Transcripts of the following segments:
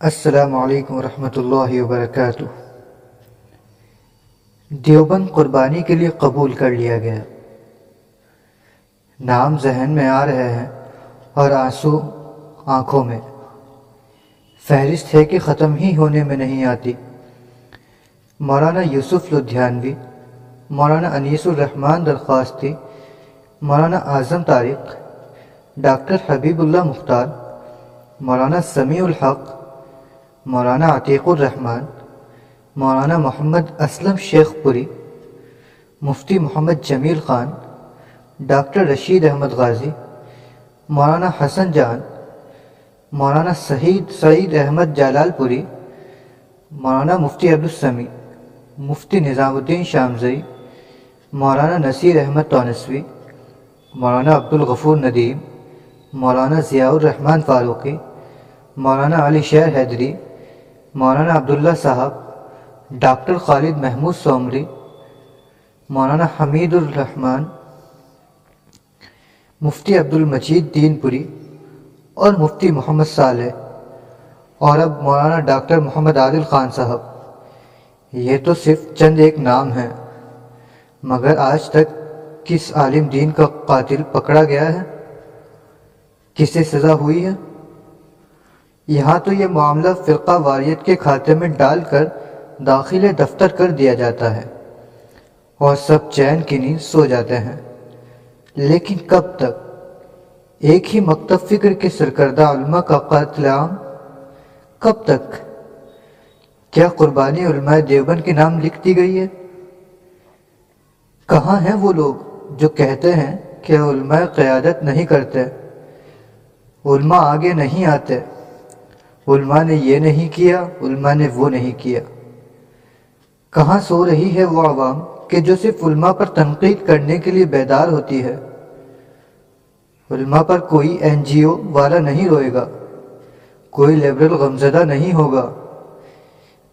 السلام علیکم ورحمۃ اللہ وبرکاتہ۔ دیوبند قربانی کے لیے قبول کر لیا گیا۔ نام ذہن میں آ رہے ہیں اور آنسو آنکھوں میں۔ فہرست ہے کہ ختم ہی ہونے میں نہیں آتی۔ مولانا یوسف لدھیانوی، مولانا انیس الرحمن درخواستی، مولانا اعظم طارق، ڈاکٹر حبیب اللہ مختار، مولانا سمیع الحق مولانا عتیق الرحمن، مولانا محمد اسلم شیخ پوری، مفتی محمد جمیل خان، ڈاکٹر رشید احمد غازی، مولانا حسن جان، مولانا سعید سعید احمد جلال پوری، مولانا مفتی عبدالسمی، مفتی نظام الدین شامزئی، مولانا نصیر احمد تونسوی مولانا عبدالغفور ندیم، مولانا ضیاء الرحمن فاروقی، مولانا علی شہر حیدری مولانا عبداللہ صاحب، ڈاکٹر خالد محمود سومری، مولانا حمید الرحمن، مفتی عبد المجید دین پوری اور مفتی محمد صالح اور اب مولانا ڈاکٹر محمد عادل خان صاحب۔ یہ تو صرف چند ایک نام ہیں، مگر آج تک کس عالم دین کا قاتل پکڑا گیا ہے؟ کسے سزا ہوئی ہے؟ یہاں تو یہ معاملہ فرقہ واریت کے کھاتے میں ڈال کر داخل دفتر کر دیا جاتا ہے اور سب چین کی نیند سو جاتے ہیں۔ لیکن کب تک؟ ایک ہی مکتب فکر کے سرکردہ علماء کا قتل عام؟ کب تک؟ کیا قربانی علماء دیوبند کے نام لکھ دی گئی ہے؟ کہاں ہیں وہ لوگ جو کہتے ہیں کہ علماء قیادت نہیں کرتے؟ علماء آگے نہیں آتے۔ علماء نے یہ نہیں کیا، علماء نے وہ نہیں کیا۔ کہاں سو رہی ہے وہ عوام کہ جو صرف علماء پر تنقید کرنے کے لیے بیدار ہوتی ہے؟ علماء پر کوئی این جی او والا نہیں روئے گا، کوئی لیبرل غمزدہ نہیں ہوگا،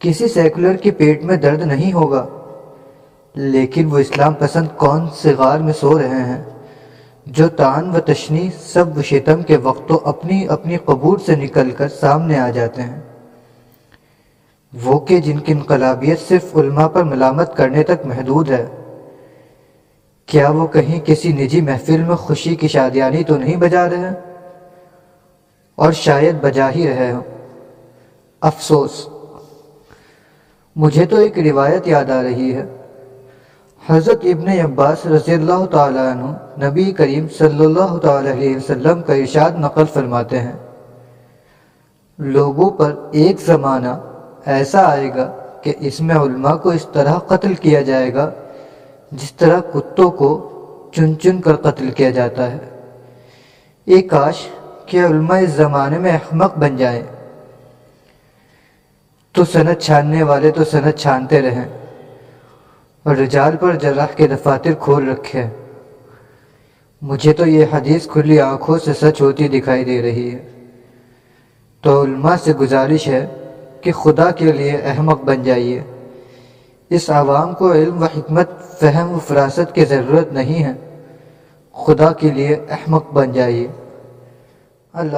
کسی سیکولر کے پیٹ میں درد نہیں ہوگا، لیکن وہ اسلام پسند کون سے غار میں سو رہے ہیں؟ جو تان و تشنی سب و شتم کے وقت تو اپنی اپنی قبور سے نکل کر سامنے آ جاتے ہیں۔ وہ کہ جن کی انقلابیت صرف علماء پر ملامت کرنے تک محدود ہے۔ کیا وہ کہیں کسی نجی محفل میں خوشی کی شادیانی تو نہیں بجا رہے ہیں؟ اور شاید بجا ہی رہے ہوں۔ افسوس، مجھے تو ایک روایت یاد آ رہی ہے۔ حضرت ابن عباس رضی اللہ تعالیٰ عنہ نبی کریم صلی اللہ تعالیٰ علیہ وسلم کا ارشاد نقل فرماتے ہیں۔ لوگوں پر ایک زمانہ ایسا آئے گا کہ اس میں علماء کو اس طرح قتل کیا جائے گا جس طرح کتوں کو چن چن کر قتل کیا جاتا ہے۔ ایک کاش کہ علماء اس زمانے میں احمق بن جائیں۔ تو سنت چھاننے والے تو سنت چھانتے رہیں۔ اور رجال پر جراح کے دفاتر کھول رکھے۔ مجھے تو یہ حدیث کھلی آنکھوں سے سچ ہوتی دکھائی دے رہی ہے۔ تو علماء سے گزارش ہے کہ خدا کے لیے احمق بن جائیے۔ اس عوام کو علم و حکمت، فہم و فراست کی ضرورت نہیں ہے۔ خدا کے لیے احمق بن جائیے۔ اللہ